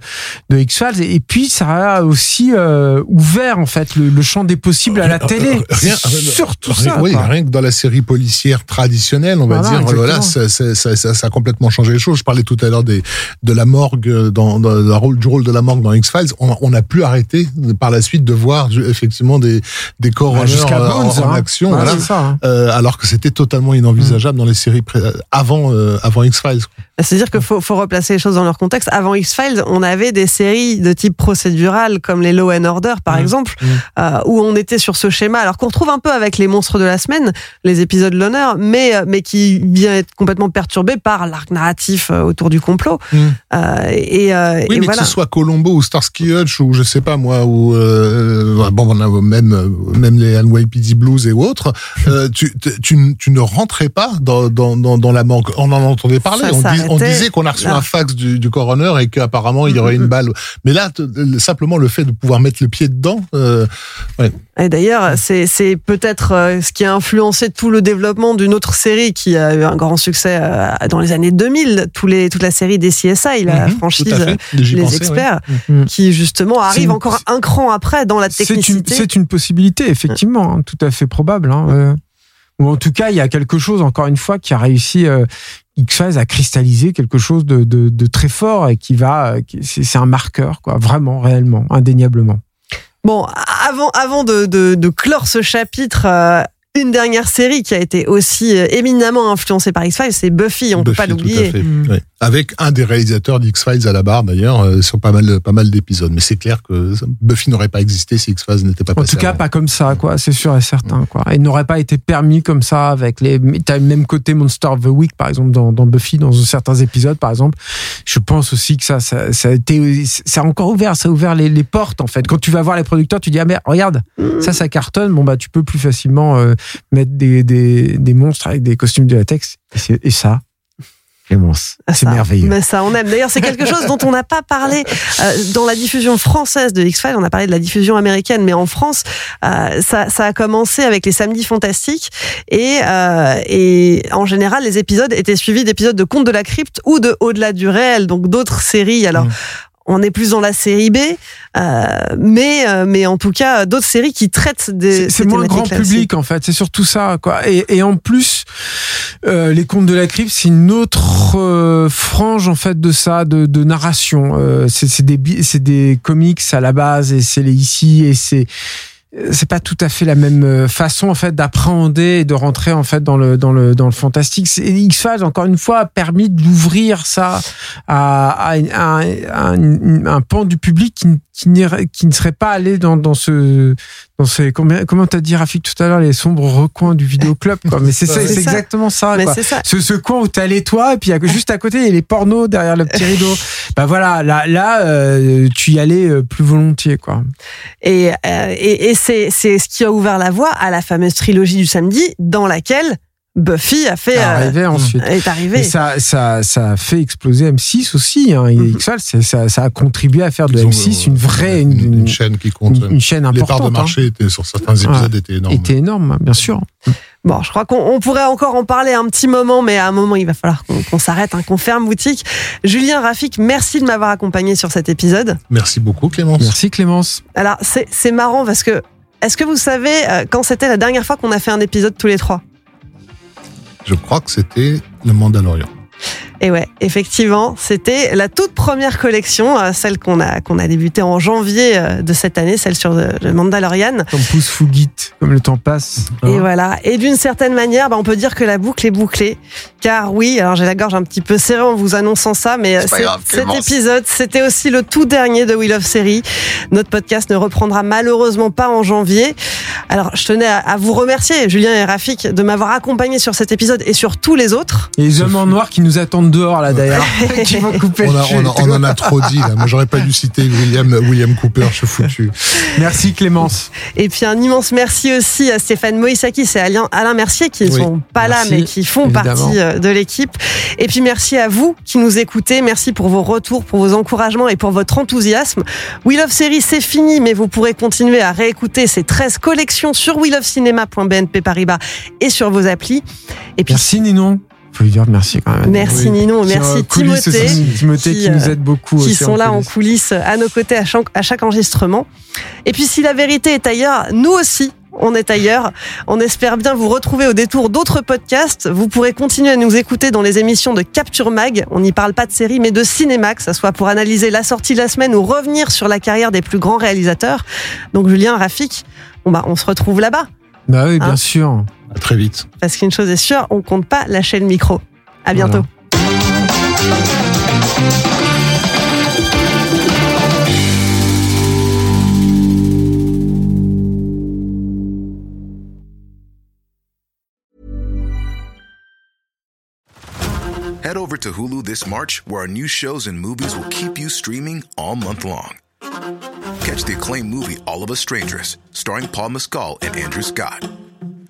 de X-Files. Et, puis, ça a aussi euh, ouvert, en fait, le, le champ des possibles à la télé. Rien- surtout rien, ça. oui, quoi. rien que dans la série policière traditionnelle, on va Voilà, dire, voilà, ça, ça, ça, ça- ça a complètement changé les choses. Je parlais tout à l'heure des de la morgue, dans, dans rôle, du rôle de la morgue dans X Files. On n'a plus arrêté par la suite de voir effectivement des des Bah, coroners en, Bones, en hein. action, voilà. ça. hein. Euh, alors que c'était totalement inenvisageable dans les séries avant euh, avant X Files. C'est-à-dire qu'il faut, faut replacer les choses dans leur contexte. Avant X-Files, on avait des séries de type procédural comme les Law and Order, par Mm. exemple, Mm. euh, où on était sur ce schéma, alors qu'on retrouve un peu avec les monstres de la semaine, les épisodes de l'honneur, mais, euh, mais qui vient être complètement perturbé par l'arc narratif euh, autour du complot. Mm. Euh, et, euh, Oui, et mais voilà. que ce soit Colombo ou Starsky Hutch ou je sais pas moi ou euh, bon on a même euh, même les NYPD Blues et autres, euh, tu, tu, tu ne rentrais pas dans, dans, dans, dans la banque. On en entendait parler. Ça On, dis- on s'arrêtait disait qu'on a reçu là. un fax du, du coroner et qu'apparemment il y aurait Mhm. une balle. Mais là, simplement le fait de pouvoir mettre le pied dedans, euh, Et d'ailleurs, c'est c'est peut-être euh, ce qui a influencé tout le développement d'une autre série qui a eu un grand succès euh, dans les années 2000, tous les, toute la série des CSI, la mhm, franchise fait. Les Experts, ouais. qui justement arrive une- encore un cran après dans la C'est une, technicité. c'est une possibilité, effectivement, hein, tout à fait probable. hein, euh. Ou en tout cas, il y a quelque chose, encore une fois, qui a réussi euh, X-Files à cristalliser quelque chose de, de, de très fort et qui va. euh, c'est un marqueur, quoi, vraiment, réellement, indéniablement. Bon, avant, avant de, de, de clore ce chapitre, euh, une dernière série qui a été aussi euh, éminemment influencée par X-Files, c'est Buffy, on peut Buffy, pas l'oublier. Mm. Avec un des réalisateurs d'X-Files à la barre, d'ailleurs, euh, sur pas mal, pas mal d'épisodes. Mais c'est clair que Buffy n'aurait pas existé si X-Files n'était pas En passé. tout cas, avant. pas comme ça, quoi. C'est sûr et certain, quoi. Et n'aurait pas été permis comme ça avec les. T'as le même côté Monster of the Week, par exemple, dans, dans Buffy, dans certains épisodes, par exemple. Je pense aussi que ça, ça, ça a été, ça a encore ouvert, ça a ouvert les, les portes, en fait. Quand tu vas voir les producteurs, tu dis ah mais regarde, ça, ça cartonne. Bon bah, tu peux plus facilement euh, mettre des, des, des monstres avec des costumes de latex. Et, et ça, Ah, c'est ça, merveilleux. Mais ça, on aime. D'ailleurs, c'est quelque chose dont on n'a pas parlé euh, dans la diffusion française de X-Files. On a parlé de la diffusion américaine, mais en France, euh, ça, ça a commencé avec les Samedis Fantastiques et, euh, et en général, les épisodes étaient suivis d'épisodes de Contes de la Crypte ou de Au-delà du réel, donc d'autres séries. Alors. Mm. On est plus dans la série B, euh, mais euh, mais en tout cas d'autres séries qui traitent des C'est- ces c'est moins grand public en fait, c'est surtout ça quoi. Et, et en plus, euh, les contes de la crypte, c'est une autre frange en fait de ça, de, de narration. C'est des c'est des comics à la base et c'est les ici et c'est c'est pas tout à fait la même euh, façon en fait d'appréhender et de rentrer en fait dans le dans le dans le fantastique. X Files encore une fois a permis d'ouvrir ça à, un, un, pan du public qui, qui, qui ne serait pas allé dans dans ce comment t'as dit Rafik tout à l'heure les sombres recoins du vidéoclub quoi. Mais c'est c'est exactement ça. Mais quoi. ça. Ce, ce coin où t'allais toi et puis juste à côté il y a les pornos derrière le petit rideau. <laughs> bah voilà là là euh, tu y allais euh, plus volontiers quoi. Et euh, et, et c'est c'est ce qui a ouvert la voie à la fameuse trilogie du samedi dans laquelle Buffy a fait arrivé euh, ensuite. est arrivé. Et ça, ça, ça a fait exploser M6 aussi. Hein. Mhm. X-Files, ça, ça a contribué à faire de Ils ont, M6 euh, une vraie, une, une, une chaîne qui compte. une, une chaîne Les parts importante. de marché étaient, sur certains épisodes étaient hein. énormes. Était énorme, bien sûr. Bon, je crois qu'on on pourrait encore en parler un petit moment, mais à un moment, il va falloir qu'on s'arrête, hein, qu'on ferme boutique. Julien Rafik, merci de m'avoir accompagné sur cet épisode. Merci beaucoup Clémence. Merci Clémence. Alors, c'est c'est marrant parce que, est-ce que vous savez euh, quand c'était la dernière fois qu'on a fait un épisode tous les trois? Je crois que c'était le Mandalorian. Et ouais, effectivement, c'était la toute première collection, euh, celle qu'on a qu'on a débutée en janvier euh, de cette année, celle sur le Mandalorian. Comme pousse Fugit, comme le temps passe. Et Hein. voilà. Et d'une certaine manière, bah, on peut dire que la boucle est bouclée. Car oui, alors j'ai la gorge un petit peu serrée en vous annonçant ça, mais euh, C'est pas c'est- grave, cet épisode, c'était aussi le tout dernier de Wheel of Series. Notre podcast ne reprendra malheureusement pas en janvier. Alors, je tenais à, à vous remercier, Julien et Rafik, de m'avoir accompagné sur cet épisode et sur tous les autres. Et les hommes en noir qui nous attendent dehors, là, d'ailleurs. qui vont couper On, le a- on, a- chute. on en a trop dit là. Moi j'aurais pas dû citer William, William Cooper, je suis foutu. Merci Clémence. Et puis un immense merci aussi à Stéphane Moïsaki et à Alain, Alain Mercier qui ne Oui, sont pas là mais qui font évidemment. partie euh, de l'équipe. Et puis merci à vous qui nous écoutez. Merci pour vos retours, pour vos encouragements et pour votre enthousiasme. Wheel of Series c'est fini mais vous pourrez continuer à réécouter ces 13 collections sur wheelofcinema.bnp Paribas et sur vos applis. Et puis Merci Ninon. Faut lui dire merci quand même. merci Oui. Ninon, Qui merci Timothée. Timothée qui, qui, nous euh, aide beaucoup qui aussi sont là en coulisses à nos côtés à chaque, à chaque enregistrement. Et puis si la vérité est ailleurs, nous aussi, on est ailleurs. On espère bien vous retrouver au détour d'autres podcasts. Vous pourrez continuer à nous écouter dans les émissions de Capture Mag. On n'y parle pas de série, mais de cinéma, que ce soit pour analyser la sortie de la semaine ou revenir sur la carrière des plus grands réalisateurs. Donc Julien, Rafik, bon bah, on se retrouve là-bas. Bah oui, bien Hein sûr. À très vite. Parce qu'une chose est sûre, on compte pas lâcher le micro. À bientôt. Voilà. Head over to Hulu this March, where our new shows and movies will keep you streaming all month long. Catch the acclaimed movie All of Us Strangers, starring Paul Mescal and Andrew Scott.